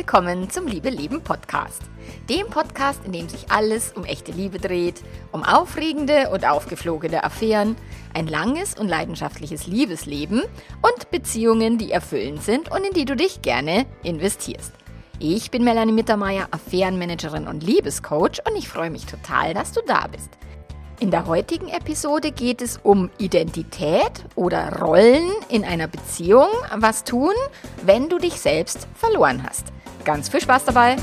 willkommen zum Liebe Leben Podcast. Dem Podcast, in dem sich alles um echte Liebe dreht, um aufregende und aufgeflogene Affären, ein langes und leidenschaftliches Liebesleben und Beziehungen, die erfüllend sind und in die du dich gerne investierst. Ich bin Melanie Mittermeier, Affärenmanagerin und Liebescoach und ich freue mich total, dass du da bist. In der heutigen Episode geht es um Identität oder Rollen in einer Beziehung. Was tun, wenn du dich selbst verloren hast. Ganz viel Spaß dabei!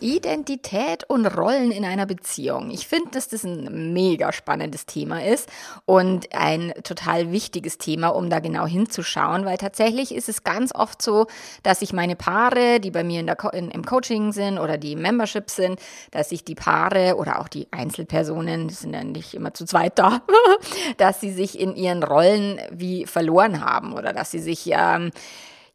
Identität und Rollen in einer Beziehung. Ich finde, dass das ein mega spannendes Thema ist und ein total wichtiges Thema, um da genau hinzuschauen, weil tatsächlich ist es ganz oft so, dass ich meine Paare, die bei mir in der Co in, im Coaching sind oder die im Membership sind, dass ich die Paare oder auch die Einzelpersonen, die sind ja nicht immer zu zweit da, dass sie sich in ihren Rollen wie verloren haben oder dass sie sich ähm,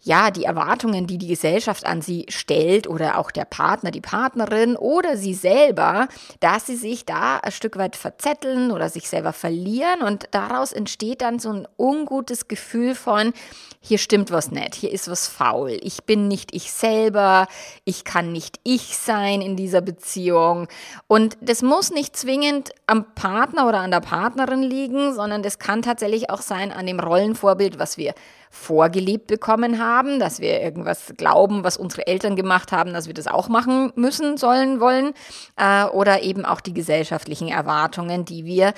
ja, die Erwartungen, die die Gesellschaft an sie stellt oder auch der Partner, die Partnerin oder sie selber, dass sie sich da ein Stück weit verzetteln oder sich selber verlieren. Und daraus entsteht dann so ein ungutes Gefühl von, hier stimmt was nicht, hier ist was faul, ich bin nicht ich selber, ich kann nicht ich sein in dieser Beziehung. Und das muss nicht zwingend am Partner oder an der Partnerin liegen, sondern das kann tatsächlich auch sein an dem Rollenvorbild, was wir vorgelebt bekommen haben, dass wir irgendwas glauben, was unsere Eltern gemacht haben, dass wir das auch machen müssen, sollen, wollen, äh, oder eben auch die gesellschaftlichen Erwartungen, die wir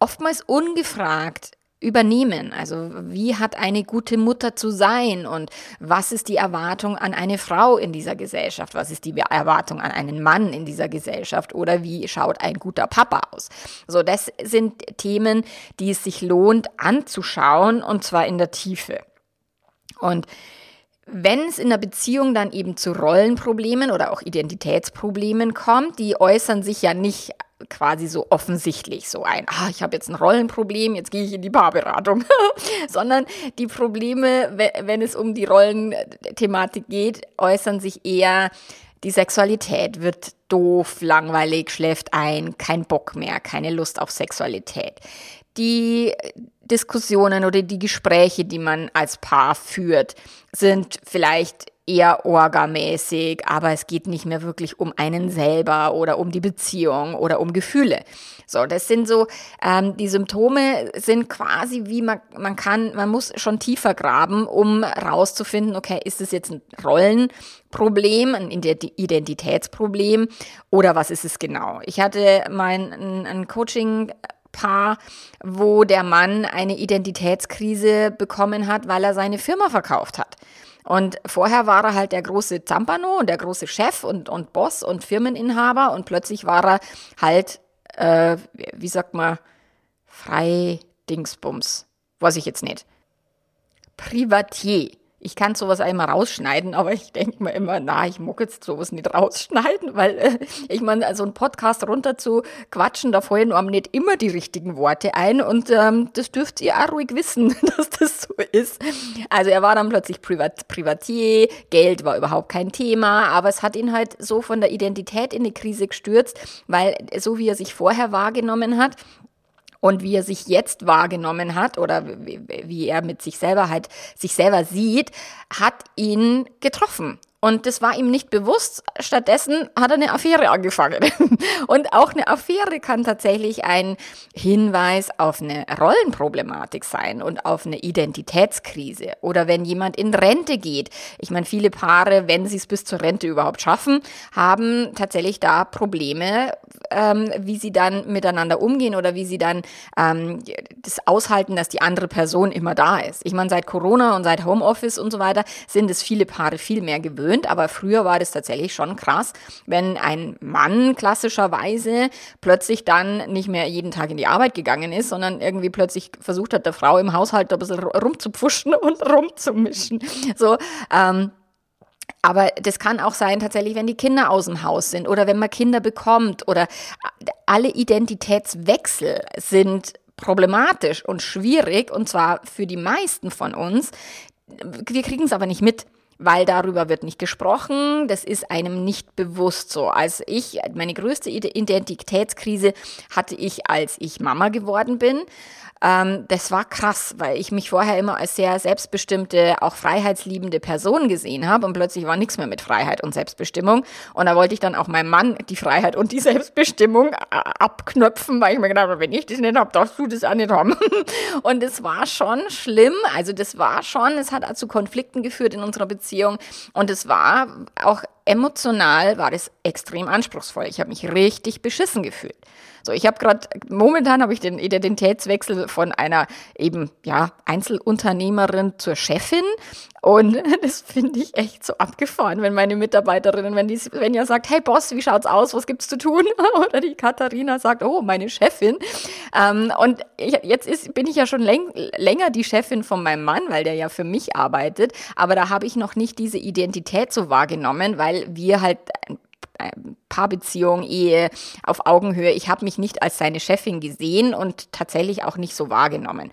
oftmals ungefragt übernehmen. Also wie hat eine gute Mutter zu sein und was ist die Erwartung an eine Frau in dieser Gesellschaft? Was ist die Erwartung an einen Mann in dieser Gesellschaft? Oder wie schaut ein guter Papa aus? So, das sind Themen, die es sich lohnt anzuschauen und zwar in der Tiefe. Und wenn es in der Beziehung dann eben zu Rollenproblemen oder auch Identitätsproblemen kommt, die äußern sich ja nicht quasi so offensichtlich so ein, ah, ich habe jetzt ein Rollenproblem, jetzt gehe ich in die Paarberatung, sondern die Probleme, wenn es um die Rollenthematik geht, äußern sich eher, die Sexualität wird doof, langweilig, schläft ein, kein Bock mehr, keine Lust auf Sexualität. Die Diskussionen oder die Gespräche, die man als Paar führt, sind vielleicht eher orgamäßig, aber es geht nicht mehr wirklich um einen selber oder um die Beziehung oder um Gefühle. So, das sind so, ähm, die Symptome sind quasi wie man, man kann, man muss schon tiefer graben, um rauszufinden, okay, ist es jetzt ein Rollenproblem, ein Identitätsproblem oder was ist es genau? Ich hatte mein ein, ein Coaching Paar, wo der Mann eine Identitätskrise bekommen hat, weil er seine Firma verkauft hat. Und vorher war er halt der große Zampano und der große Chef und, und Boss und Firmeninhaber und plötzlich war er halt, äh, wie sagt man, frei Dingsbums. Weiß ich jetzt nicht. Privatier. Ich kann sowas einmal rausschneiden, aber ich denke mir immer, na, ich muck jetzt sowas nicht rausschneiden, weil äh, ich meine, so also einen Podcast runter zu quatschen, da fallen einem nicht immer die richtigen Worte ein und ähm, das dürft ihr auch ruhig wissen, dass das so ist. Also er war dann plötzlich Privat Privatier, Geld war überhaupt kein Thema, aber es hat ihn halt so von der Identität in die Krise gestürzt, weil so wie er sich vorher wahrgenommen hat, und wie er sich jetzt wahrgenommen hat oder wie er mit sich selber halt sich selber sieht, hat ihn getroffen. Und das war ihm nicht bewusst. Stattdessen hat er eine Affäre angefangen. Und auch eine Affäre kann tatsächlich ein Hinweis auf eine Rollenproblematik sein und auf eine Identitätskrise. Oder wenn jemand in Rente geht. Ich meine, viele Paare, wenn sie es bis zur Rente überhaupt schaffen, haben tatsächlich da Probleme, ähm, wie sie dann miteinander umgehen oder wie sie dann ähm, das aushalten, dass die andere Person immer da ist. Ich meine, seit Corona und seit Homeoffice und so weiter sind es viele Paare viel mehr gewöhnt gewöhnt, aber früher war das tatsächlich schon krass, wenn ein Mann klassischerweise plötzlich dann nicht mehr jeden Tag in die Arbeit gegangen ist, sondern irgendwie plötzlich versucht hat, der Frau im Haushalt ein bisschen rumzupfuschen und rumzumischen. So, ähm, aber das kann auch sein, tatsächlich, wenn die Kinder aus dem Haus sind oder wenn man Kinder bekommt oder alle Identitätswechsel sind problematisch und schwierig und zwar für die meisten von uns. Wir kriegen es aber nicht mit weil darüber wird nicht gesprochen, das ist einem nicht bewusst so. Als ich, meine größte Identitätskrise hatte ich, als ich Mama geworden bin. Ähm, das war krass, weil ich mich vorher immer als sehr selbstbestimmte, auch freiheitsliebende Person gesehen habe und plötzlich war nichts mehr mit Freiheit und Selbstbestimmung. Und da wollte ich dann auch meinem Mann die Freiheit und die Selbstbestimmung äh, abknöpfen, weil ich mir gedacht habe, wenn ich das nicht habe, darfst du das auch nicht haben. Und es war schon schlimm, also das war schon, es hat zu Konflikten geführt in unserer Beziehung und es war auch emotional war das extrem anspruchsvoll. Ich habe mich richtig beschissen gefühlt. So, ich habe gerade, momentan habe ich den Identitätswechsel von einer eben, ja, Einzelunternehmerin zur Chefin. Und das finde ich echt so abgefahren, wenn meine Mitarbeiterinnen, wenn die Svenja sagt, hey Boss, wie schaut's aus, was gibt's zu tun? Oder die Katharina sagt, oh, meine Chefin. Ähm, und ich, jetzt ist, bin ich ja schon läng, länger die Chefin von meinem Mann, weil der ja für mich arbeitet. Aber da habe ich noch nicht diese Identität so wahrgenommen, weil wir halt Paarbeziehung, Ehe auf Augenhöhe. Ich habe mich nicht als seine Chefin gesehen und tatsächlich auch nicht so wahrgenommen.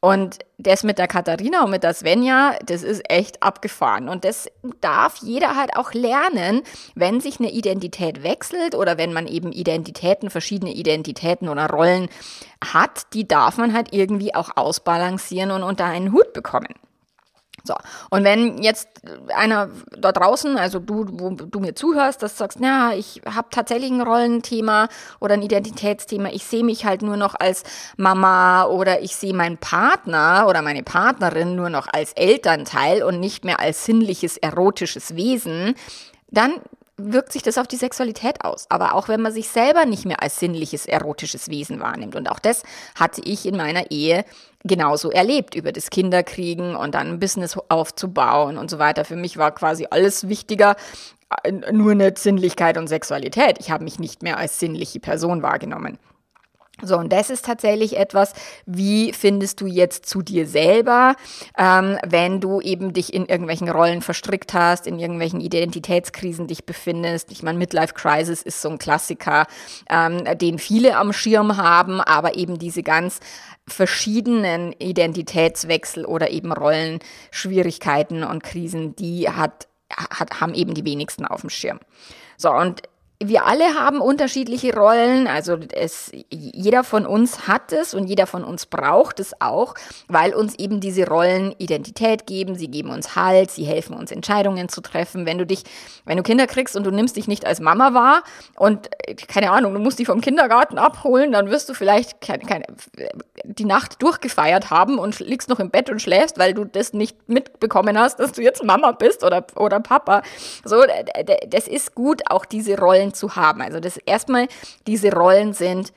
Und das mit der Katharina und mit der Svenja, das ist echt abgefahren. Und das darf jeder halt auch lernen, wenn sich eine Identität wechselt oder wenn man eben Identitäten, verschiedene Identitäten oder Rollen hat, die darf man halt irgendwie auch ausbalancieren und unter einen Hut bekommen. So, und wenn jetzt einer da draußen, also du, wo du mir zuhörst, das sagst, ja, ich habe tatsächlich ein Rollenthema oder ein Identitätsthema, ich sehe mich halt nur noch als Mama oder ich sehe meinen Partner oder meine Partnerin nur noch als Elternteil und nicht mehr als sinnliches, erotisches Wesen, dann wirkt sich das auf die Sexualität aus. Aber auch wenn man sich selber nicht mehr als sinnliches, erotisches Wesen wahrnimmt. Und auch das hatte ich in meiner Ehe genauso erlebt, über das Kinderkriegen und dann ein Business aufzubauen und so weiter. Für mich war quasi alles wichtiger, äh, nur eine Sinnlichkeit und Sexualität. Ich habe mich nicht mehr als sinnliche Person wahrgenommen. So, und das ist tatsächlich etwas, wie findest du jetzt zu dir selber, ähm, wenn du eben dich in irgendwelchen Rollen verstrickt hast, in irgendwelchen Identitätskrisen dich befindest. Ich meine, Midlife Crisis ist so ein Klassiker, ähm, den viele am Schirm haben, aber eben diese ganz verschiedenen Identitätswechsel oder eben Rollenschwierigkeiten und Krisen, die hat, hat, haben eben die wenigsten auf dem Schirm. So, und wir alle haben unterschiedliche Rollen, also es, jeder von uns hat es und jeder von uns braucht es auch, weil uns eben diese Rollen Identität geben, sie geben uns Halt, sie helfen uns Entscheidungen zu treffen. Wenn du dich, wenn du Kinder kriegst und du nimmst dich nicht als Mama wahr und keine Ahnung, du musst die vom Kindergarten abholen, dann wirst du vielleicht keine, keine, die Nacht durchgefeiert haben und liegst noch im Bett und schläfst, weil du das nicht mitbekommen hast, dass du jetzt Mama bist oder, oder Papa. So, das ist gut, auch diese Rollen zu haben. Also das erstmal, diese Rollen sind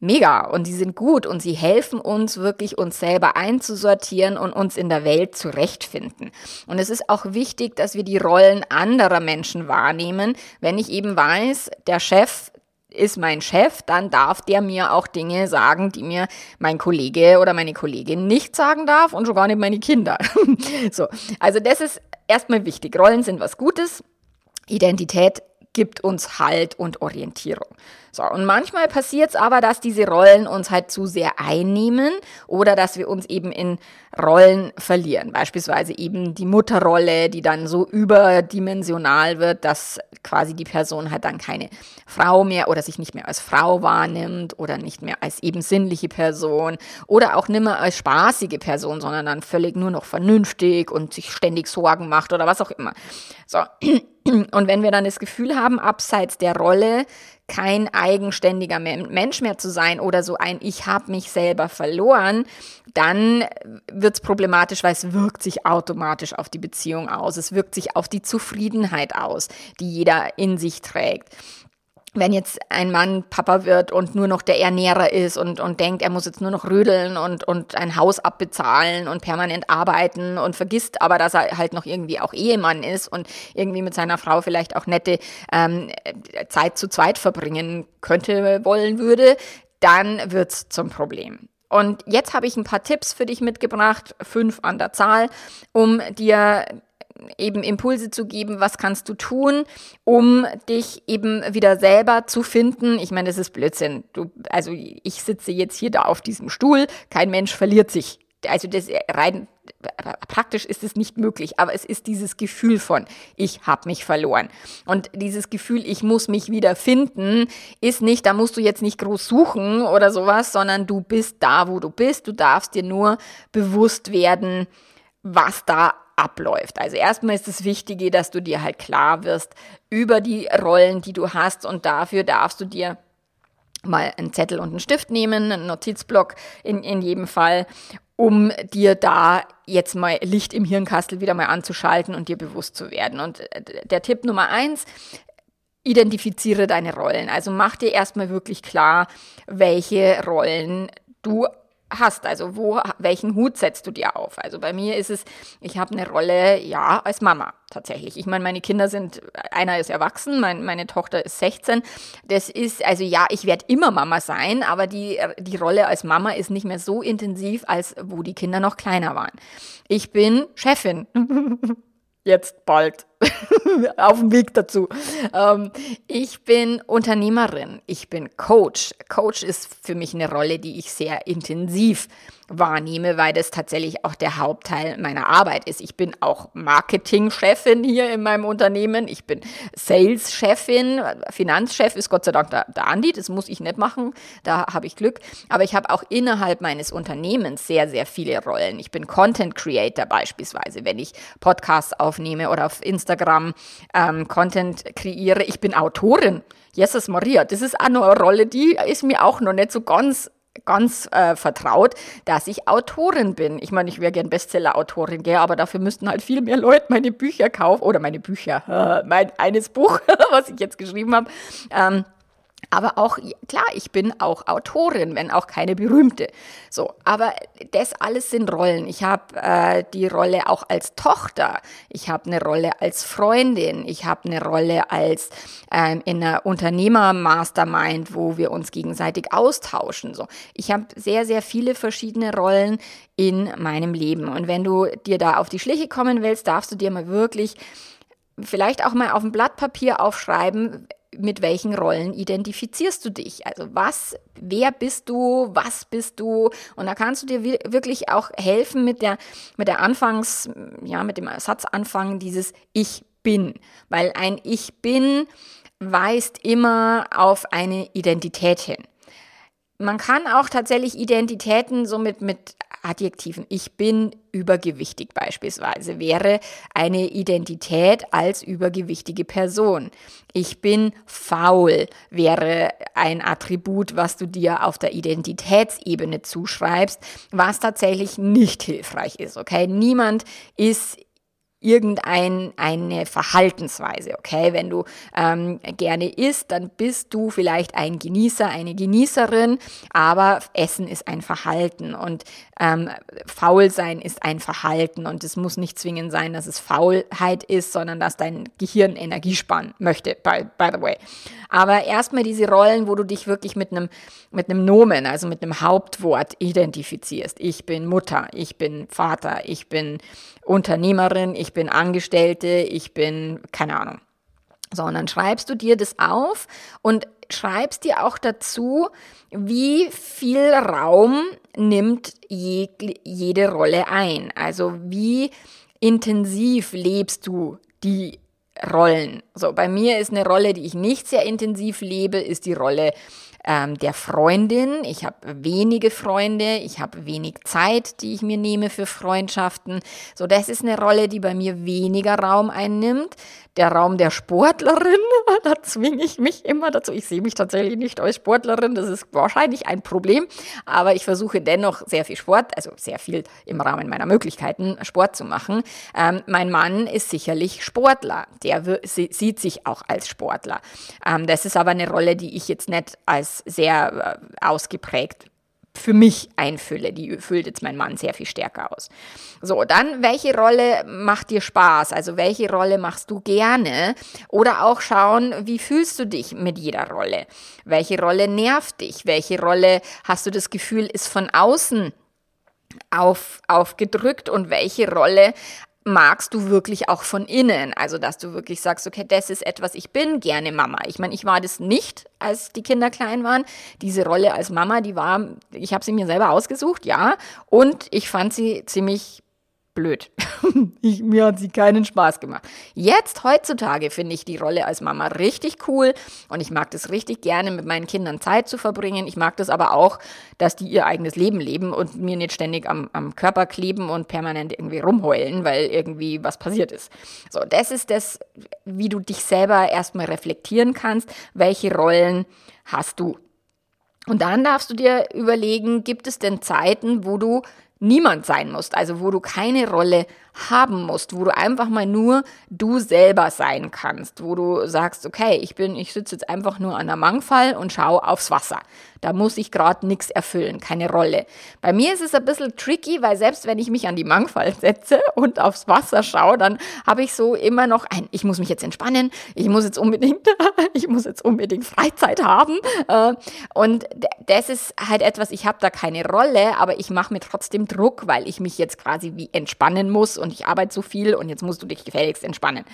mega und die sind gut und sie helfen uns wirklich, uns selber einzusortieren und uns in der Welt zurechtfinden. Und es ist auch wichtig, dass wir die Rollen anderer Menschen wahrnehmen. Wenn ich eben weiß, der Chef ist mein Chef, dann darf der mir auch Dinge sagen, die mir mein Kollege oder meine Kollegin nicht sagen darf und schon gar nicht meine Kinder. so. Also das ist erstmal wichtig. Rollen sind was Gutes. Identität gibt uns Halt und Orientierung. So, und manchmal passiert es aber, dass diese Rollen uns halt zu sehr einnehmen oder dass wir uns eben in Rollen verlieren. Beispielsweise eben die Mutterrolle, die dann so überdimensional wird, dass quasi die Person halt dann keine Frau mehr oder sich nicht mehr als Frau wahrnimmt oder nicht mehr als eben sinnliche Person oder auch nicht mehr als spaßige Person, sondern dann völlig nur noch vernünftig und sich ständig Sorgen macht oder was auch immer. So. Und wenn wir dann das Gefühl haben, abseits der Rolle kein eigenständiger Mensch mehr zu sein oder so ein Ich habe mich selber verloren, dann wird es problematisch, weil es wirkt sich automatisch auf die Beziehung aus. Es wirkt sich auf die Zufriedenheit aus, die jeder in sich trägt wenn jetzt ein Mann Papa wird und nur noch der Ernährer ist und, und denkt, er muss jetzt nur noch rödeln und, und ein Haus abbezahlen und permanent arbeiten und vergisst aber, dass er halt noch irgendwie auch Ehemann ist und irgendwie mit seiner Frau vielleicht auch nette ähm, Zeit zu zweit verbringen könnte, wollen würde, dann wird's zum Problem. Und jetzt habe ich ein paar Tipps für dich mitgebracht, fünf an der Zahl, um dir eben Impulse zu geben, was kannst du tun, um dich eben wieder selber zu finden. Ich meine, das ist Blödsinn. Du, also ich sitze jetzt hier da auf diesem Stuhl, kein Mensch verliert sich also das rein praktisch ist es nicht möglich, aber es ist dieses Gefühl von, ich habe mich verloren. Und dieses Gefühl, ich muss mich wieder finden, ist nicht, da musst du jetzt nicht groß suchen oder sowas, sondern du bist da, wo du bist. Du darfst dir nur bewusst werden, was da abläuft. Also erstmal ist das Wichtige, dass du dir halt klar wirst über die Rollen, die du hast und dafür darfst du dir mal einen Zettel und einen Stift nehmen, einen Notizblock in, in jedem Fall um dir da jetzt mal Licht im Hirnkastel wieder mal anzuschalten und dir bewusst zu werden. Und äh, der Tipp Nummer eins, identifiziere deine Rollen. Also mach dir erstmal wirklich klar, welche Rollen du hast. Also wo, welchen Hut setzt du dir auf? Also bei mir ist es, ich habe eine Rolle, ja, als Mama tatsächlich. Ich meine, meine Kinder sind, einer ist erwachsen, mein, meine Tochter ist 16. Das ist, also ja, ich werde immer Mama sein, aber die, die Rolle als Mama ist nicht mehr so intensiv, als wo die Kinder noch kleiner waren. Ich bin Chefin. Jetzt bald. auf dem Weg dazu. Ähm, ich bin Unternehmerin, ich bin Coach. Coach ist für mich eine Rolle, die ich sehr intensiv wahrnehme, weil das tatsächlich auch der Hauptteil meiner Arbeit ist. Ich bin auch Marketingchefin hier in meinem Unternehmen. Ich bin Sales-Chefin. Finanzchef ist Gott sei Dank der, der Andi. Das muss ich nicht machen. Da habe ich Glück. Aber ich habe auch innerhalb meines Unternehmens sehr, sehr viele Rollen. Ich bin Content Creator beispielsweise, wenn ich Podcasts aufnehme oder auf Instagram Instagram ähm, Content kreiere. Ich bin Autorin. Jesus Maria, das ist auch noch eine Rolle, die ist mir auch noch nicht so ganz ganz äh, vertraut, dass ich Autorin bin. Ich meine, ich wäre gern Bestseller-Autorin, gell, aber dafür müssten halt viel mehr Leute meine Bücher kaufen oder meine Bücher, äh, mein eines Buch, was ich jetzt geschrieben habe. Ähm, aber auch, klar, ich bin auch Autorin, wenn auch keine berühmte. So, aber das alles sind Rollen. Ich habe äh, die Rolle auch als Tochter. Ich habe eine Rolle als Freundin. Ich habe eine Rolle als ähm, in einer Unternehmer-Mastermind, wo wir uns gegenseitig austauschen. So, ich habe sehr, sehr viele verschiedene Rollen in meinem Leben. Und wenn du dir da auf die Schliche kommen willst, darfst du dir mal wirklich vielleicht auch mal auf ein Blatt Papier aufschreiben, mit welchen Rollen identifizierst du dich? Also was, wer bist du, was bist du? Und da kannst du dir wirklich auch helfen mit der, mit der Anfangs, ja, mit dem Satzanfang dieses Ich bin. Weil ein Ich bin weist immer auf eine Identität hin. Man kann auch tatsächlich Identitäten so mit, mit Adjektiven. Ich bin übergewichtig beispielsweise wäre eine Identität als übergewichtige Person. Ich bin faul wäre ein Attribut, was du dir auf der Identitätsebene zuschreibst, was tatsächlich nicht hilfreich ist. Okay, niemand ist irgendeine Verhaltensweise, okay? Wenn du ähm, gerne isst, dann bist du vielleicht ein Genießer, eine Genießerin, aber Essen ist ein Verhalten und ähm, faul sein ist ein Verhalten und es muss nicht zwingend sein, dass es Faulheit ist, sondern dass dein Gehirn Energie sparen möchte, by, by the way. Aber erstmal diese Rollen, wo du dich wirklich mit einem mit einem Nomen, also mit einem Hauptwort identifizierst. Ich bin Mutter, ich bin Vater, ich bin Unternehmerin, ich bin Angestellte, ich bin keine Ahnung. So, und dann schreibst du dir das auf und schreibst dir auch dazu, wie viel Raum nimmt je, jede Rolle ein. Also wie intensiv lebst du die Rollen. So, bei mir ist eine Rolle, die ich nicht sehr intensiv lebe, ist die Rolle ähm, der Freundin. Ich habe wenige Freunde, ich habe wenig Zeit, die ich mir nehme für Freundschaften. So, das ist eine Rolle, die bei mir weniger Raum einnimmt der Raum der Sportlerin. Da zwinge ich mich immer dazu. Ich sehe mich tatsächlich nicht als Sportlerin. Das ist wahrscheinlich ein Problem. Aber ich versuche dennoch sehr viel Sport, also sehr viel im Rahmen meiner Möglichkeiten, Sport zu machen. Ähm, mein Mann ist sicherlich Sportler. Der sieht sich auch als Sportler. Ähm, das ist aber eine Rolle, die ich jetzt nicht als sehr äh, ausgeprägt für mich einfülle. Die füllt jetzt mein Mann sehr viel stärker aus. So, dann, welche Rolle macht dir Spaß? Also, welche Rolle machst du gerne? Oder auch schauen, wie fühlst du dich mit jeder Rolle? Welche Rolle nervt dich? Welche Rolle hast du das Gefühl, ist von außen auf, aufgedrückt und welche Rolle magst du wirklich auch von innen? Also, dass du wirklich sagst, okay, das ist etwas, ich bin gerne Mama. Ich meine, ich war das nicht, als die Kinder klein waren. Diese Rolle als Mama, die war, ich habe sie mir selber ausgesucht, ja. Und ich fand sie ziemlich blöd. ich, mir hat sie keinen Spaß gemacht. Jetzt, heutzutage, finde ich die Rolle als Mama richtig cool und ich mag das richtig gerne, mit meinen Kindern Zeit zu verbringen. Ich mag das aber auch, dass die ihr eigenes Leben leben und mir nicht ständig am, am Körper kleben und permanent irgendwie rumheulen, weil irgendwie was passiert ist. So, das ist das, wie du dich selber erstmal reflektieren kannst, welche Rollen hast du. Und dann darfst du dir überlegen, gibt es denn Zeiten, wo du niemand sein musst, also wo du keine Rolle haben musst, wo du einfach mal nur du selber sein kannst, wo du sagst, okay, ich bin, ich sitze jetzt einfach nur an der Mangfall und schaue aufs Wasser. Da muss ich gerade nichts erfüllen, keine Rolle. Bei mir ist es ein bisschen tricky, weil selbst wenn ich mich an die Mangfall setze und aufs Wasser schaue, dann habe ich so immer noch ein, ich muss mich jetzt entspannen, ich muss jetzt unbedingt, ich muss jetzt unbedingt Freizeit haben. Äh, und das ist halt etwas, ich habe da keine Rolle, aber ich mache mir trotzdem Druck, weil ich mich jetzt quasi wie entspannen muss und und ich arbeite so viel und jetzt musst du dich gefälligst entspannen.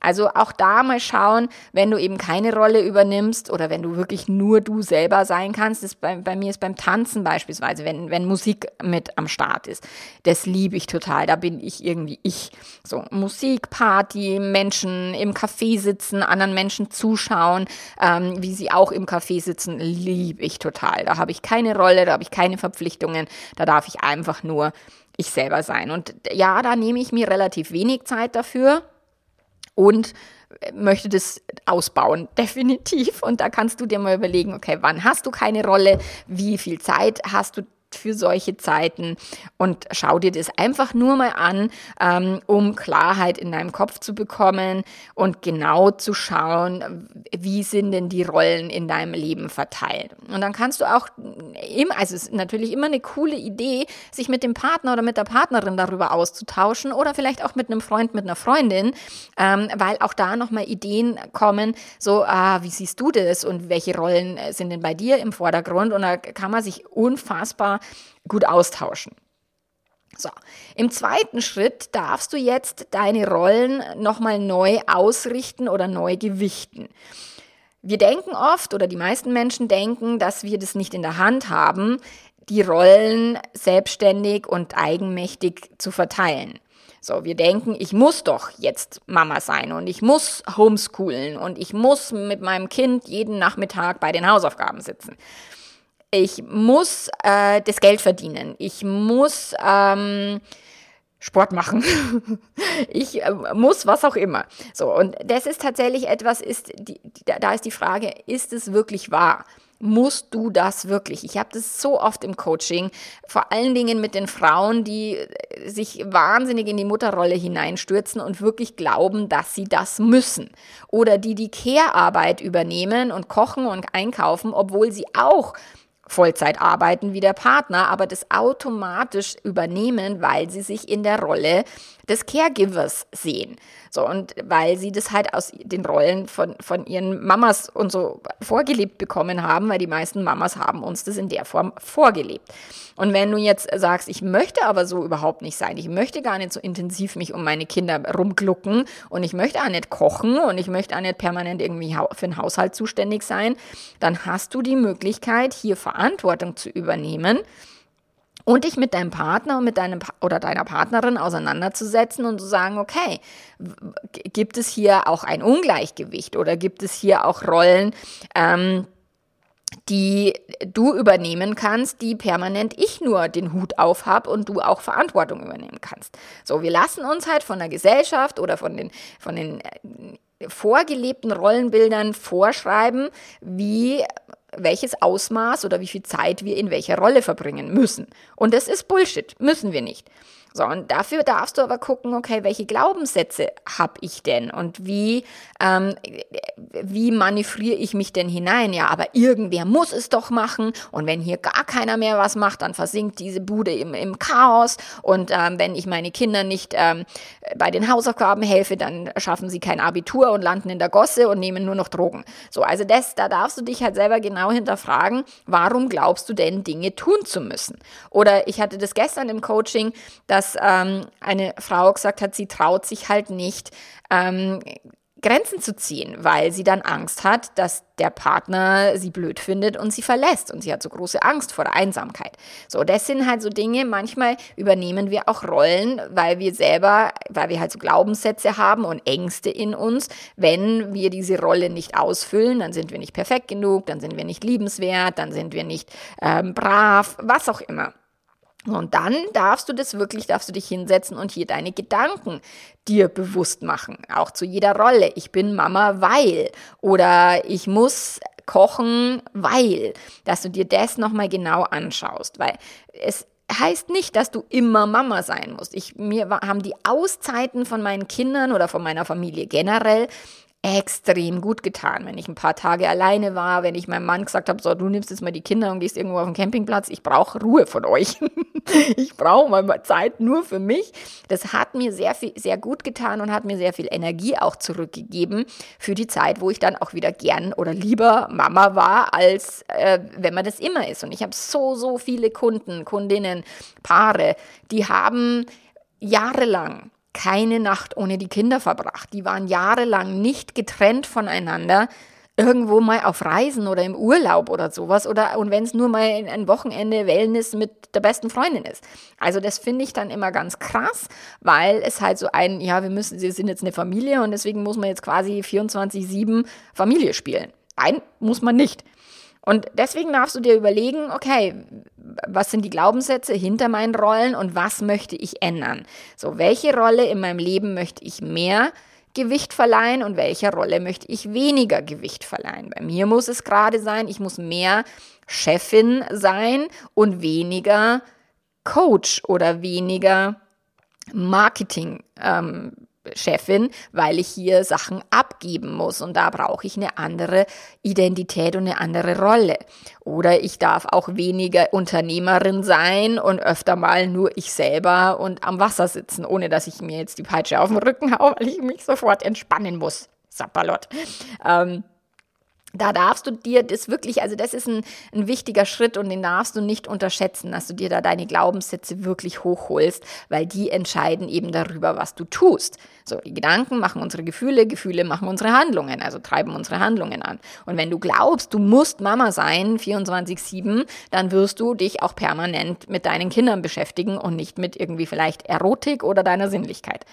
Also auch da mal schauen, wenn du eben keine Rolle übernimmst oder wenn du wirklich nur du selber sein kannst. Das bei, bei mir ist beim Tanzen beispielsweise, wenn, wenn Musik mit am Start ist. Das liebe ich total. Da bin ich irgendwie ich. So Musik, Party, Menschen im Café sitzen, anderen Menschen zuschauen, ähm, wie sie auch im Café sitzen, liebe ich total. Da habe ich keine Rolle, da habe ich keine Verpflichtungen, da darf ich einfach nur ich selber sein. Und ja, da nehme ich mir relativ wenig Zeit dafür und möchte das ausbauen, definitiv. Und da kannst du dir mal überlegen, okay, wann hast du keine Rolle, wie viel Zeit hast du für solche Zeiten und schau dir das einfach nur mal an, ähm, um Klarheit in deinem Kopf zu bekommen und genau zu schauen, wie sind denn die Rollen in deinem Leben verteilt. Und dann kannst du auch immer, also es ist natürlich immer eine coole Idee, sich mit dem Partner oder mit der Partnerin darüber auszutauschen oder vielleicht auch mit einem Freund, mit einer Freundin, ähm, weil auch da nochmal Ideen kommen, so, ah, wie siehst du das und welche Rollen sind denn bei dir im Vordergrund und da kann man sich unfassbar gut austauschen. So, im zweiten Schritt darfst du jetzt deine Rollen nochmal neu ausrichten oder neu gewichten. Wir denken oft oder die meisten Menschen denken, dass wir das nicht in der Hand haben, die Rollen selbstständig und eigenmächtig zu verteilen. So, wir denken, ich muss doch jetzt Mama sein und ich muss homeschoolen und ich muss mit meinem Kind jeden Nachmittag bei den Hausaufgaben sitzen ich muss äh, das Geld verdienen, ich muss ähm, Sport machen, ich äh, muss was auch immer. So, und das ist tatsächlich etwas, ist die, da ist die Frage, ist es wirklich wahr? Musst du das wirklich? Ich habe das so oft im Coaching, vor allen Dingen mit den Frauen, die äh, sich wahnsinnig in die Mutterrolle hineinstürzen und wirklich glauben, dass sie das müssen. Oder die die Care-Arbeit übernehmen und kochen und einkaufen, obwohl sie auch Vollzeit arbeiten wie der Partner, aber das automatisch übernehmen, weil sie sich in der Rolle des Caregivers sehen. So, und weil sie das halt aus den Rollen von, von ihren Mamas und so vorgelebt bekommen haben, weil die meisten Mamas haben uns das in der Form vorgelebt. Und wenn du jetzt sagst, ich möchte aber so überhaupt nicht sein, ich möchte gar nicht so intensiv mich um meine Kinder rumglucken und ich möchte auch nicht kochen und ich möchte auch nicht permanent irgendwie für den Haushalt zuständig sein, dann hast du die Möglichkeit, hier Verantwortung zu übernehmen und dich mit deinem Partner mit deinem oder deiner Partnerin auseinanderzusetzen und zu sagen, okay, gibt es hier auch ein Ungleichgewicht oder gibt es hier auch Rollen, ähm, die du übernehmen kannst, die permanent ich nur den Hut auf habe und du auch Verantwortung übernehmen kannst. So, wir lassen uns halt von der Gesellschaft oder von den, von den äh, vorgelebten Rollenbildern vorschreiben, wie welches Ausmaß oder wie viel Zeit wir in welcher Rolle verbringen müssen. Und das ist Bullshit, müssen wir nicht. So, und dafür darfst du aber gucken, okay, welche Glaubenssätze habe ich denn und wie, ähm, wie manövriere ich mich denn hinein? Ja, aber irgendwer muss es doch machen und wenn hier gar keiner mehr was macht, dann versinkt diese Bude im, im Chaos und ähm, wenn ich meine Kinder nicht ähm, bei den Hausaufgaben helfe, dann schaffen sie kein Abitur und landen in der Gosse und nehmen nur noch Drogen. So, also das, da darfst du dich halt selber genau hinterfragen, warum glaubst du denn Dinge tun zu müssen? Oder ich hatte das gestern im Coaching, dass dass ähm, eine Frau gesagt hat, sie traut sich halt nicht, ähm, Grenzen zu ziehen, weil sie dann Angst hat, dass der Partner sie blöd findet und sie verlässt. Und sie hat so große Angst vor der Einsamkeit. So, das sind halt so Dinge, manchmal übernehmen wir auch Rollen, weil wir selber, weil wir halt so Glaubenssätze haben und Ängste in uns. Wenn wir diese Rolle nicht ausfüllen, dann sind wir nicht perfekt genug, dann sind wir nicht liebenswert, dann sind wir nicht ähm, brav, was auch immer. Und dann darfst du das wirklich, darfst du dich hinsetzen und hier deine Gedanken dir bewusst machen. Auch zu jeder Rolle. Ich bin Mama, weil. Oder ich muss kochen, weil. Dass du dir das nochmal genau anschaust. Weil es heißt nicht, dass du immer Mama sein musst. Ich, mir haben die Auszeiten von meinen Kindern oder von meiner Familie generell extrem gut getan, wenn ich ein paar Tage alleine war, wenn ich meinem Mann gesagt habe, so, du nimmst jetzt mal die Kinder und gehst irgendwo auf den Campingplatz, ich brauche Ruhe von euch. ich brauche mal Zeit nur für mich. Das hat mir sehr viel, sehr gut getan und hat mir sehr viel Energie auch zurückgegeben für die Zeit, wo ich dann auch wieder gern oder lieber Mama war, als äh, wenn man das immer ist. Und ich habe so, so viele Kunden, Kundinnen, Paare, die haben jahrelang keine Nacht ohne die Kinder verbracht. Die waren jahrelang nicht getrennt voneinander, irgendwo mal auf Reisen oder im Urlaub oder sowas oder und wenn es nur mal ein Wochenende Wellness mit der besten Freundin ist. Also das finde ich dann immer ganz krass, weil es halt so ein, ja, wir müssen, wir sind jetzt eine Familie und deswegen muss man jetzt quasi 24/7 Familie spielen. Nein, muss man nicht. Und deswegen darfst du dir überlegen, okay, was sind die Glaubenssätze hinter meinen Rollen und was möchte ich ändern? So, welche Rolle in meinem Leben möchte ich mehr Gewicht verleihen und welcher Rolle möchte ich weniger Gewicht verleihen? Bei mir muss es gerade sein, ich muss mehr Chefin sein und weniger Coach oder weniger Marketing ähm, Chefin, weil ich hier Sachen abgeben muss und da brauche ich eine andere Identität und eine andere Rolle. Oder ich darf auch weniger Unternehmerin sein und öfter mal nur ich selber und am Wasser sitzen, ohne dass ich mir jetzt die Peitsche auf den Rücken haue, weil ich mich sofort entspannen muss. Sapperlot. Ähm, da darfst du dir das wirklich, also das ist ein, ein wichtiger Schritt und den darfst du nicht unterschätzen, dass du dir da deine Glaubenssätze wirklich hochholst, weil die entscheiden eben darüber, was du tust. So, die Gedanken machen unsere Gefühle, Gefühle machen unsere Handlungen, also treiben unsere Handlungen an. Und wenn du glaubst, du musst Mama sein, 24-7, dann wirst du dich auch permanent mit deinen Kindern beschäftigen und nicht mit irgendwie vielleicht Erotik oder deiner Sinnlichkeit.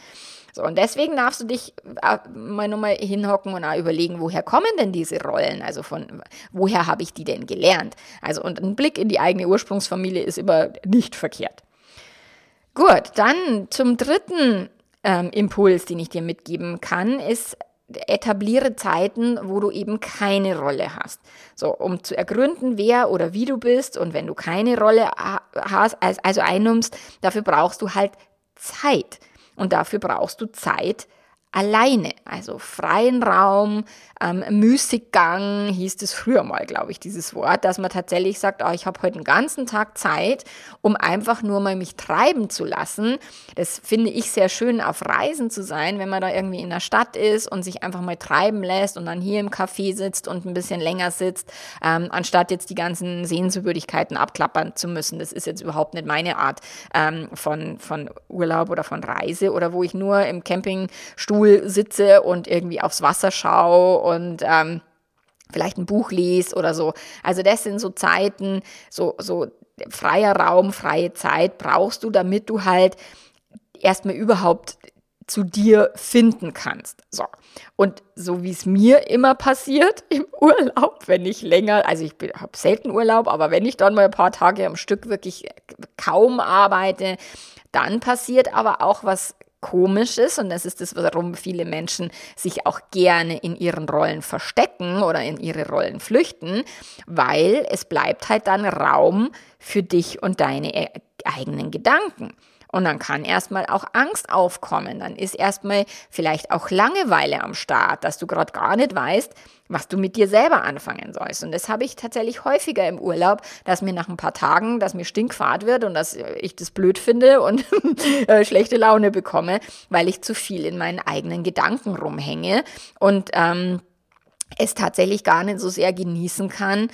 So, und deswegen darfst du dich äh, mal nochmal hinhocken und auch überlegen, woher kommen denn diese Rollen? Also von woher habe ich die denn gelernt? Also, und ein Blick in die eigene Ursprungsfamilie ist immer nicht verkehrt. Gut, dann zum dritten ähm, Impuls, den ich dir mitgeben kann, ist, etabliere Zeiten, wo du eben keine Rolle hast. So, um zu ergründen, wer oder wie du bist und wenn du keine Rolle hast, also einnimmst, dafür brauchst du halt Zeit. Und dafür brauchst du Zeit alleine, also freien Raum, ähm, Müßiggang hieß es früher mal, glaube ich, dieses Wort, dass man tatsächlich sagt, oh, ich habe heute den ganzen Tag Zeit, um einfach nur mal mich treiben zu lassen. Das finde ich sehr schön, auf Reisen zu sein, wenn man da irgendwie in der Stadt ist und sich einfach mal treiben lässt und dann hier im Café sitzt und ein bisschen länger sitzt, ähm, anstatt jetzt die ganzen Sehenswürdigkeiten abklappern zu müssen. Das ist jetzt überhaupt nicht meine Art ähm, von, von Urlaub oder von Reise oder wo ich nur im Campingstuhl sitze und irgendwie aufs Wasser schaue und ähm, vielleicht ein Buch liest oder so. Also das sind so Zeiten, so, so freier Raum, freie Zeit brauchst du, damit du halt erstmal überhaupt zu dir finden kannst. So. Und so wie es mir immer passiert im Urlaub, wenn ich länger, also ich habe selten Urlaub, aber wenn ich dann mal ein paar Tage am Stück wirklich kaum arbeite, dann passiert aber auch was Komisches und das ist das, warum viele Menschen sich auch gerne in ihren Rollen verstecken oder in ihre Rollen flüchten, weil es bleibt halt dann Raum für dich und deine e-, eigenen Gedanken. Und dann kann erstmal auch Angst aufkommen. Dann ist erstmal vielleicht auch Langeweile am Start, dass du gerade gar nicht weißt, was du mit dir selber anfangen sollst. Und das habe ich tatsächlich häufiger im Urlaub, dass mir nach ein paar Tagen, dass mir stinkfahrt wird und dass ich das blöd finde und äh, schlechte Laune bekomme, weil ich zu viel in meinen eigenen Gedanken rumhänge und ähm, es tatsächlich gar nicht so sehr genießen kann,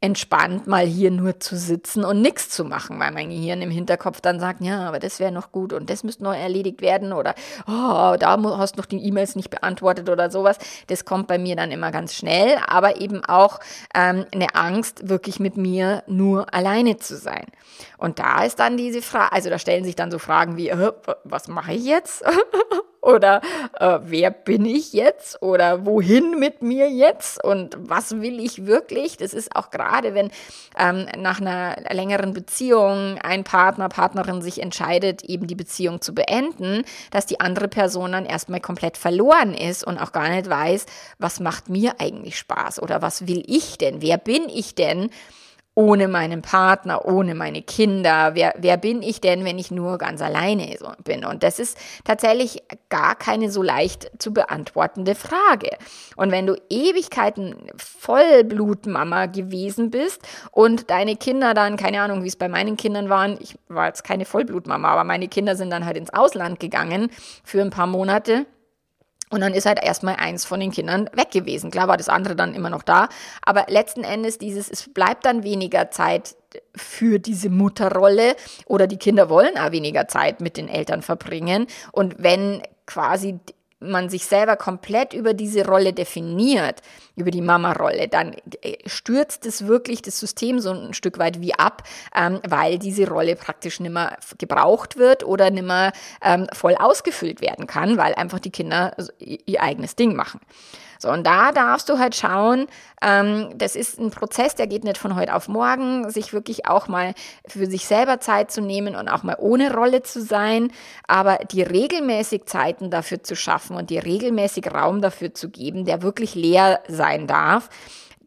entspannt mal hier nur zu sitzen und nichts zu machen, weil mein Gehirn im Hinterkopf dann sagt, ja, aber das wäre noch gut und das müsste noch erledigt werden oder oh, da hast du noch die E-Mails nicht beantwortet oder sowas. Das kommt bei mir dann immer ganz schnell, aber eben auch ähm, eine Angst, wirklich mit mir nur alleine zu sein. Und da ist dann diese Frage, also da stellen sich dann so Fragen wie, äh, was mache ich jetzt? oder äh, wer bin ich jetzt oder wohin mit mir jetzt und was will ich wirklich? Das ist auch gerade, wenn ähm, nach einer längeren Beziehung ein Partner, Partnerin sich entscheidet, eben die Beziehung zu beenden, dass die andere Person dann erstmal komplett verloren ist und auch gar nicht weiß, was macht mir eigentlich Spaß oder was will ich denn? Wer bin ich denn? Ohne meinen Partner, ohne meine Kinder? Wer, wer bin ich denn, wenn ich nur ganz alleine bin? Und das ist tatsächlich gar keine so leicht zu beantwortende Frage. Und wenn du Ewigkeiten Vollblutmama gewesen bist und deine Kinder dann, keine Ahnung, wie es bei meinen Kindern waren, ich war jetzt keine Vollblutmama, aber meine Kinder sind dann halt ins Ausland gegangen für ein paar Monate und dann ist halt erstmal eins von den Kindern weg gewesen. Klar war das andere dann immer noch da, aber letzten Endes dieses, es bleibt dann weniger Zeit für diese Mutterrolle oder die Kinder wollen auch weniger Zeit mit den Eltern verbringen. Und wenn quasi man sich selber komplett über diese Rolle definiert, über die Mama-Rolle, dann äh, stürzt es wirklich das System so ein Stück weit wie ab, ähm, weil diese Rolle praktisch nicht mehr gebraucht wird oder nicht mehr ähm, voll ausgefüllt werden kann, weil einfach die Kinder ihr eigenes Ding machen. So, und da darfst du halt schauen, ähm, das ist ein Prozess, der geht nicht von heute auf morgen, sich wirklich auch mal für sich selber Zeit zu nehmen und auch mal ohne Rolle zu sein, aber die regelmäßig Zeiten dafür zu schaffen und die regelmäßig Raum dafür zu geben, der wirklich leer sein darf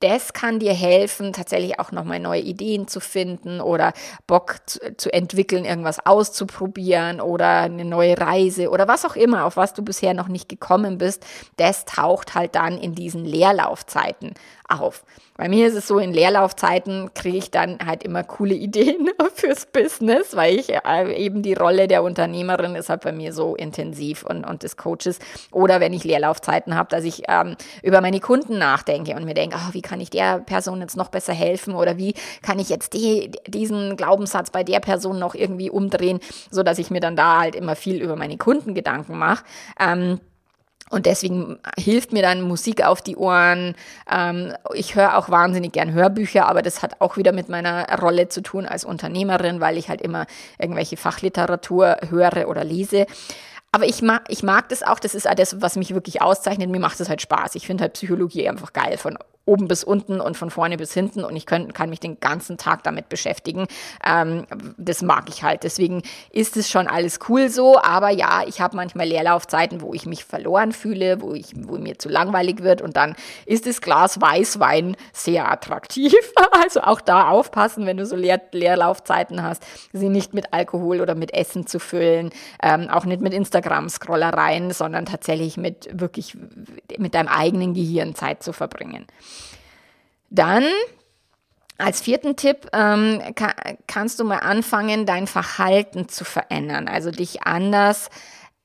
das kann dir helfen, tatsächlich auch nochmal neue Ideen zu finden oder Bock zu, zu, entwickeln, irgendwas auszuprobieren oder eine neue Reise oder was auch immer, auf was du bisher noch nicht gekommen bist. Das taucht halt dann in diesen Leerlaufzeiten auf. Bei mir ist es so, in Leerlaufzeiten kriege ich dann halt immer coole Ideen fürs Business, weil ich äh, eben die Rolle der Unternehmerin ist halt bei mir so intensiv und, und des Coaches. Oder wenn ich Leerlaufzeiten habe, dass ich ähm, über meine Kunden nachdenke und mir denke, oh, wie kann ich der Person jetzt noch besser helfen oder wie kann ich jetzt die, diesen Glaubenssatz bei der Person noch irgendwie umdrehen, so dass ich mir dann da halt immer viel über meine Kunden Gedanken mache. Ähm, und deswegen hilft mir dann Musik auf die Ohren. Ähm, ich höre auch wahnsinnig gern Hörbücher, aber das hat auch wieder mit meiner Rolle zu tun als Unternehmerin, weil ich halt immer irgendwelche Fachliteratur höre oder lese. Aber ich mag, ich mag das auch, das ist das, was mich wirklich auszeichnet. Mir macht es halt Spaß. Ich finde halt Psychologie einfach geil von oben bis unten und von vorne bis hinten und ich können, kann mich den ganzen Tag damit beschäftigen. Ähm, das mag ich halt. Deswegen ist es schon alles cool so, aber ja, ich habe manchmal Leerlaufzeiten, wo ich mich verloren fühle, wo, ich, wo mir zu langweilig wird und dann ist das Glas Weißwein sehr attraktiv. Also auch da aufpassen, wenn du so Leer, Leerlaufzeiten hast, sie nicht mit Alkohol oder mit Essen zu füllen, ähm, auch nicht mit Instagram-Scrollereien, sondern tatsächlich mit wirklich mit deinem eigenen Gehirn Zeit zu verbringen. Dann als vierten Tipp ähm, kann, kannst du mal anfangen, dein Verhalten zu verändern, also dich anders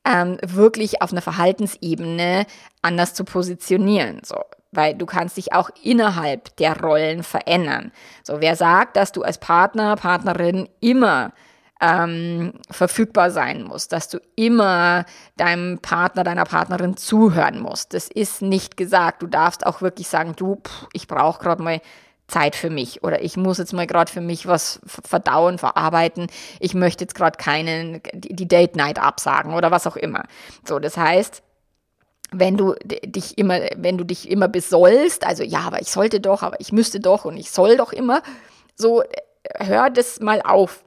ähm, wirklich auf einer Verhaltensebene anders zu positionieren. So, weil du kannst dich auch innerhalb der Rollen verändern. So, wer sagt, dass du als Partner, Partnerin immer ähm, verfügbar sein musst, dass du immer deinem Partner, deiner Partnerin zuhören musst. Das ist nicht gesagt. Du darfst auch wirklich sagen, du, pff, ich brauche gerade mal Zeit für mich oder ich muss jetzt mal gerade für mich was verdauen, verarbeiten. Ich möchte jetzt gerade keinen die Date Night absagen oder was auch immer. So, das heißt, wenn du dich immer, wenn du dich immer besollst, also ja, aber ich sollte doch, aber ich müsste doch und ich soll doch immer, so hör das mal auf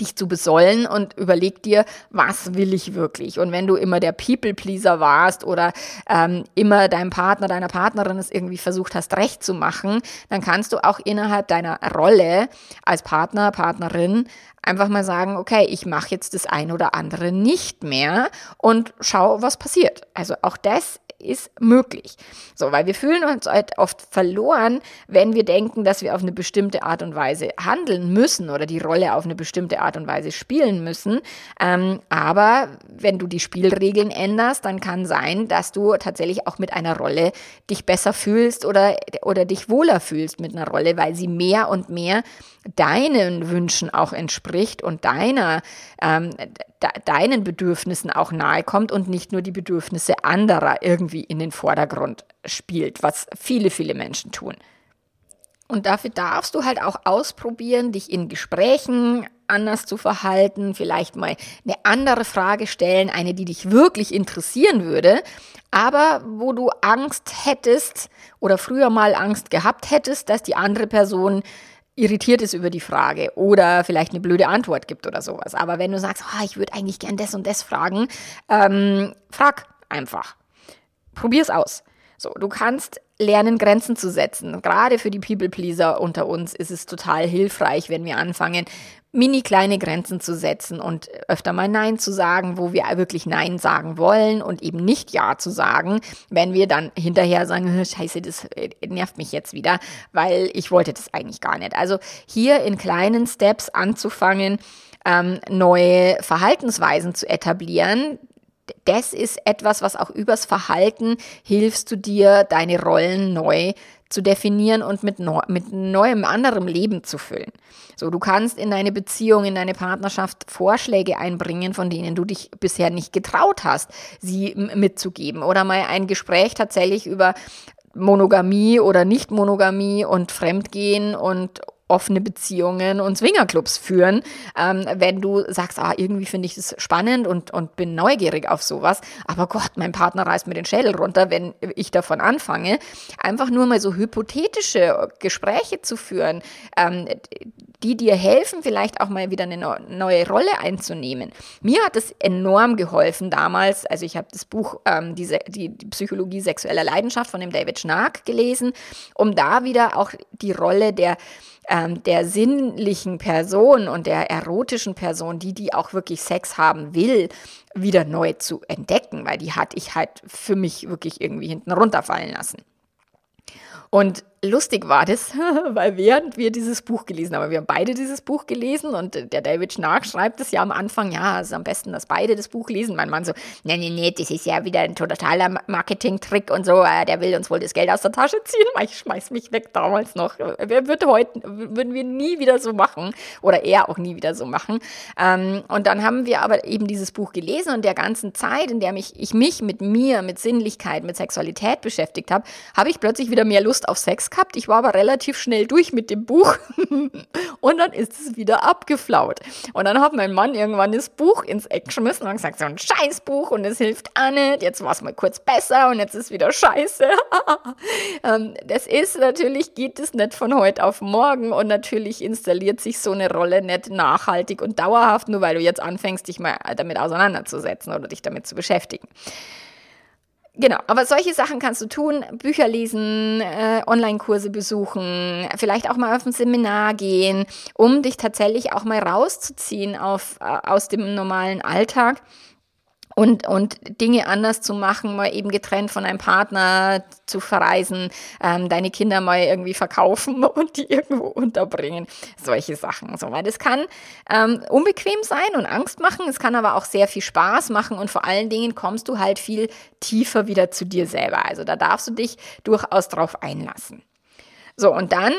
dich zu besollen und überleg dir, was will ich wirklich? Und wenn du immer der People-Pleaser warst oder ähm, immer deinem Partner, deiner Partnerin es irgendwie versucht hast, recht zu machen, dann kannst du auch innerhalb deiner Rolle als Partner, Partnerin einfach mal sagen, okay, ich mache jetzt das ein oder andere nicht mehr und schau, was passiert. Also auch das ist möglich. So, weil wir fühlen uns halt oft verloren, wenn wir denken, dass wir auf eine bestimmte Art und Weise handeln müssen oder die Rolle auf eine bestimmte Art und Weise spielen müssen. Ähm, aber wenn du die Spielregeln änderst, dann kann sein, dass du tatsächlich auch mit einer Rolle dich besser fühlst oder, oder dich wohler fühlst mit einer Rolle, weil sie mehr und mehr deinen Wünschen auch entspricht und deiner, ähm, de deinen Bedürfnissen auch nahe kommt und nicht nur die Bedürfnisse anderer irgendwie in den Vordergrund spielt, was viele, viele Menschen tun. Und dafür darfst du halt auch ausprobieren, dich in Gesprächen anders zu verhalten, vielleicht mal eine andere Frage stellen, eine, die dich wirklich interessieren würde, aber wo du Angst hättest oder früher mal Angst gehabt hättest, dass die andere Person irritiert ist über die Frage oder vielleicht eine blöde Antwort gibt oder sowas. Aber wenn du sagst, oh, ich würde eigentlich gern das und das fragen, ähm, frag einfach. Probier's aus. So, du kannst lernen, Grenzen zu setzen. Gerade für die People-Pleaser unter uns ist es total hilfreich, wenn wir anfangen, mini kleine Grenzen zu setzen und öfter mal Nein zu sagen, wo wir wirklich Nein sagen wollen und eben nicht Ja zu sagen, wenn wir dann hinterher sagen, scheiße, das äh, nervt mich jetzt wieder, weil ich wollte das eigentlich gar nicht. Also hier in kleinen Steps anzufangen, ähm, neue Verhaltensweisen zu etablieren, das ist etwas, was auch übers Verhalten hilfst du dir, deine Rollen neu zu definieren und mit, neu, mit neuem, anderem Leben zu füllen. So, du kannst in deine Beziehung, in deine Partnerschaft Vorschläge einbringen, von denen du dich bisher nicht getraut hast, sie mitzugeben. Oder mal ein Gespräch tatsächlich über Monogamie oder Nicht-Monogamie und Fremdgehen und offene Beziehungen und Swingerclubs führen, ähm, wenn du sagst, ah, irgendwie finde ich das spannend und, und bin neugierig auf sowas, aber Gott, mein Partner reißt mir den Schädel runter, wenn ich davon anfange, einfach nur mal so hypothetische Gespräche zu führen, ähm, die dir helfen, vielleicht auch mal wieder eine neue Rolle einzunehmen. Mir hat es enorm geholfen damals, also ich habe das Buch ähm, diese, die, die Psychologie sexueller Leidenschaft von dem David Schnark gelesen, um da wieder auch die Rolle der ähm, der sinnlichen Person und der erotischen Person, die die auch wirklich Sex haben will, wieder neu zu entdecken, weil die hatte ich halt für mich wirklich irgendwie hinten runterfallen lassen. Und lustig war das, weil während wir dieses Buch gelesen haben, wir haben beide dieses Buch gelesen und der David Schnark schreibt es ja am Anfang, ja, es ist am besten, dass beide das Buch lesen. Mein Mann so, nee, nee, nee, das ist ja wieder ein totaler Marketing-Trick und so, äh, der will uns wohl das Geld aus der Tasche ziehen. Ich schmeiß mich weg damals noch. Wer wird heute, würden wir nie wieder so machen oder er auch nie wieder so machen. Ähm, und dann haben wir aber eben dieses Buch gelesen und der ganzen Zeit, in der mich, ich mich mit mir, mit Sinnlichkeit, mit Sexualität beschäftigt habe, habe ich plötzlich wieder mehr Lust auf Sex gehabt. Ich war aber relativ schnell durch mit dem Buch und dann ist es wieder abgeflaut. Und dann hat mein Mann irgendwann das Buch ins Eck geschmissen und gesagt, so ein Scheißbuch und es hilft auch nicht. Jetzt war es mal kurz besser und jetzt ist wieder scheiße. Ähm, das ist natürlich, geht es nicht von heute auf morgen und natürlich installiert sich so eine Rolle nicht nachhaltig und dauerhaft, nur weil du jetzt anfängst, dich mal damit auseinanderzusetzen oder dich damit zu beschäftigen. Genau, aber solche Sachen kannst du tun, Bücher lesen, äh, Online-Kurse besuchen, vielleicht auch mal auf ein Seminar gehen, um dich tatsächlich auch mal rauszuziehen auf, äh, aus dem normalen Alltag und, und Dinge anders zu machen, mal eben getrennt von einem Partner zu verreisen, ähm, deine Kinder mal irgendwie verkaufen und die irgendwo unterbringen. Solche Sachen. So, weil das kann ähm, unbequem sein und Angst machen, es kann aber auch sehr viel Spaß machen und vor allen Dingen kommst du halt viel tiefer wieder zu dir selber. Also da darfst du dich durchaus drauf einlassen. So, und dann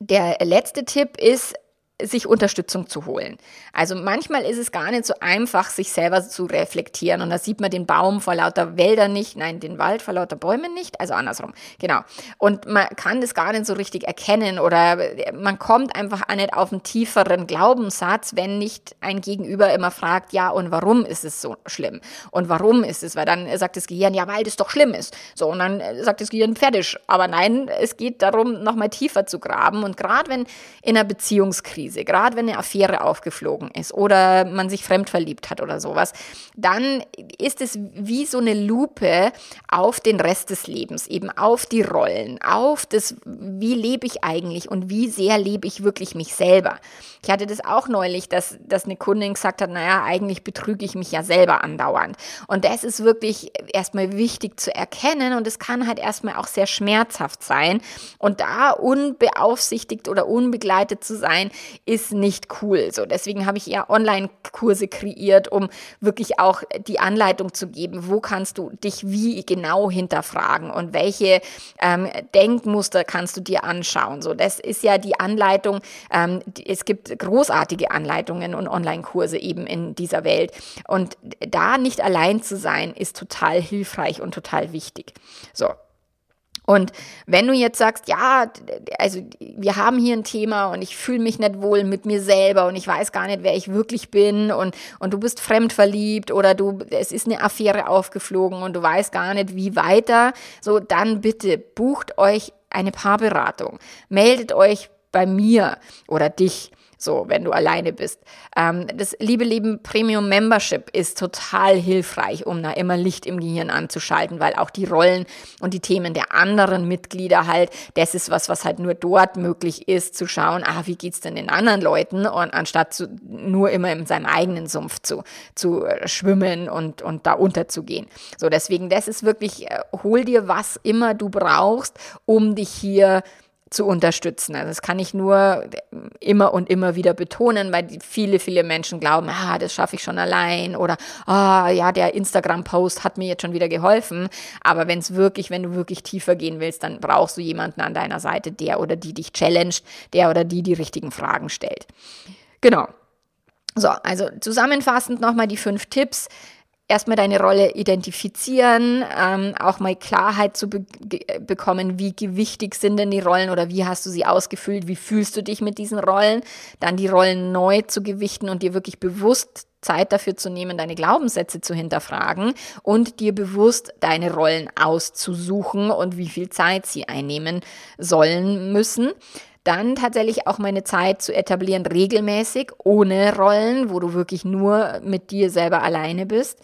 der letzte Tipp ist, sich Unterstützung zu holen. Also manchmal ist es gar nicht so einfach, sich selber zu reflektieren. Und da sieht man den Baum vor lauter Wäldern nicht, nein, den Wald vor lauter Bäumen nicht, also andersrum. Genau. Und man kann das gar nicht so richtig erkennen oder man kommt einfach auch nicht auf einen tieferen Glaubenssatz, wenn nicht ein Gegenüber immer fragt, ja, und warum ist es so schlimm? Und warum ist es? Weil dann sagt das Gehirn, ja, weil das doch schlimm ist. So, und dann sagt das Gehirn, fertig. Aber nein, es geht darum, nochmal tiefer zu graben. Und gerade wenn in einer Beziehungskrise Lebenskrise, gerade wenn eine Affäre aufgeflogen ist oder man sich fremd verliebt hat oder sowas, dann ist es wie so eine Lupe auf den Rest des Lebens, eben auf die Rollen, auf das, wie lebe ich eigentlich und wie sehr lebe ich wirklich mich selber. Ich hatte das auch neulich, dass, dass eine Kundin gesagt hat, naja, eigentlich betrüge ich mich ja selber andauernd. Und das ist wirklich erstmal wichtig zu erkennen und es kann halt erstmal auch sehr schmerzhaft sein. Und da unbeaufsichtigt oder unbegleitet zu sein, ist nicht cool. So, deswegen habe ich eher Online-Kurse kreiert, um wirklich auch die Anleitung zu geben, wo kannst du dich wie genau hinterfragen und welche ähm, Denkmuster kannst du dir anschauen. So, das ist ja die Anleitung. Ähm, es gibt großartige Anleitungen und Online-Kurse eben in dieser Welt. Und da nicht allein zu sein, ist total hilfreich und total wichtig. So, und wenn du jetzt sagst, ja, also wir haben hier ein Thema und ich fühle mich nicht wohl mit mir selber und ich weiß gar nicht, wer ich wirklich bin und, und du bist fremdverliebt oder du, es ist eine Affäre aufgeflogen und du weißt gar nicht, wie weiter, so dann bitte bucht euch eine Paarberatung. Meldet euch bei mir oder dich so, wenn du alleine bist. Ähm, das Liebe Leben Premium Membership ist total hilfreich, um da immer Licht im Gehirn anzuschalten, weil auch die Rollen und die Themen der anderen Mitglieder halt, das ist was, was halt nur dort möglich ist, zu schauen, ah, wie geht's denn den anderen Leuten und anstatt zu, nur immer in seinem eigenen Sumpf zu, zu äh, schwimmen und, und da unterzugehen. So, deswegen, das ist wirklich, äh, hol dir was immer du brauchst, um dich hier zu unterstützen. Also das kann ich nur immer und immer wieder betonen, weil viele, viele Menschen glauben, ah, das schaffe ich schon allein oder ah, ja, der Instagram-Post hat mir jetzt schon wieder geholfen. Aber wenn es wirklich, wenn du wirklich tiefer gehen willst, dann brauchst du jemanden an deiner Seite, der oder die dich challenged, der oder die die richtigen Fragen stellt. Genau. So, also zusammenfassend nochmal die fünf Tipps erstmal deine Rolle identifizieren, ähm, auch mal Klarheit zu be bekommen, wie gewichtig sind denn die Rollen oder wie hast du sie ausgefüllt, wie fühlst du dich mit diesen Rollen, dann die Rollen neu zu gewichten und dir wirklich bewusst Zeit dafür zu nehmen, deine Glaubenssätze zu hinterfragen und dir bewusst deine Rollen auszusuchen und wie viel Zeit sie einnehmen sollen müssen. Dann tatsächlich auch meine Zeit zu etablieren, regelmäßig, ohne Rollen, wo du wirklich nur mit dir selber alleine bist.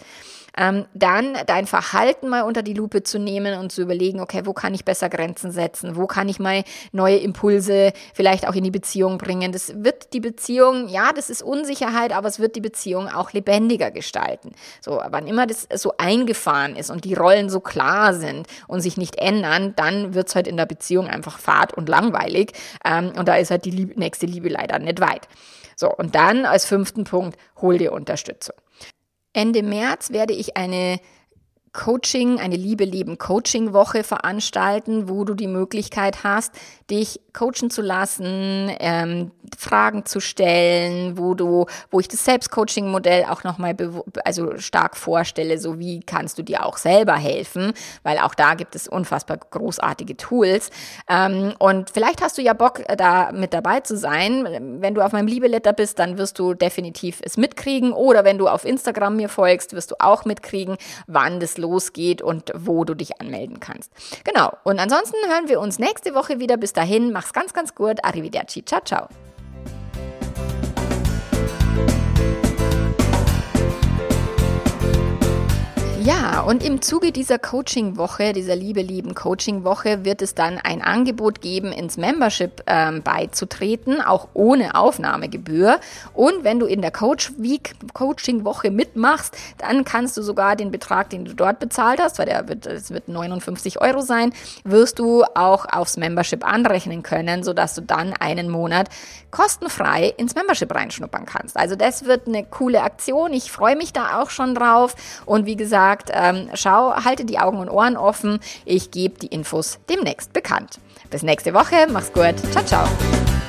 Ähm, dann dein Verhalten mal unter die Lupe zu nehmen und zu überlegen, okay, wo kann ich besser Grenzen setzen? Wo kann ich mal neue Impulse vielleicht auch in die Beziehung bringen? Das wird die Beziehung, ja, das ist Unsicherheit, aber es wird die Beziehung auch lebendiger gestalten. So, wann immer das so eingefahren ist und die Rollen so klar sind und sich nicht ändern, dann wird es halt in der Beziehung einfach fad und langweilig. Ähm, und da ist halt die Liebe, nächste Liebe leider nicht weit. So, und dann als fünften Punkt, hol dir Unterstützung. Ende März werde ich eine Coaching, eine Liebe Leben Coaching Woche veranstalten, wo du die Möglichkeit hast, dich coachen zu lassen, ähm, Fragen zu stellen, wo du, wo ich das Selbstcoaching-Modell auch nochmal also stark vorstelle, so wie kannst du dir auch selber helfen, weil auch da gibt es unfassbar großartige Tools. Ähm, und vielleicht hast du ja Bock, da mit dabei zu sein. Wenn du auf meinem Liebeletter bist, dann wirst du definitiv es mitkriegen. Oder wenn du auf Instagram mir folgst, wirst du auch mitkriegen, wann das losgeht und wo du dich anmelden kannst. Genau. Und ansonsten hören wir uns nächste Woche wieder. Bis dahin, mach's ganz, ganz gut. Arrivederci. Ciao, ciao. Ja, und im Zuge dieser Coaching-Woche, dieser Liebe lieben Coaching-Woche, wird es dann ein Angebot geben, ins Membership ähm, beizutreten, auch ohne Aufnahmegebühr. Und wenn du in der Coach Week Coaching-Woche mitmachst, dann kannst du sogar den Betrag, den du dort bezahlt hast, weil der wird, es wird 59 Euro sein, wirst du auch aufs Membership anrechnen können, sodass du dann einen Monat kostenfrei ins Membership reinschnuppern kannst. Also das wird eine coole Aktion. Ich freue mich da auch schon drauf. Und wie gesagt, gesagt, ähm, schau, halte die Augen und Ohren offen. Ich gebe die Infos demnächst bekannt. Bis nächste Woche. Mach's gut. Ciao, ciao.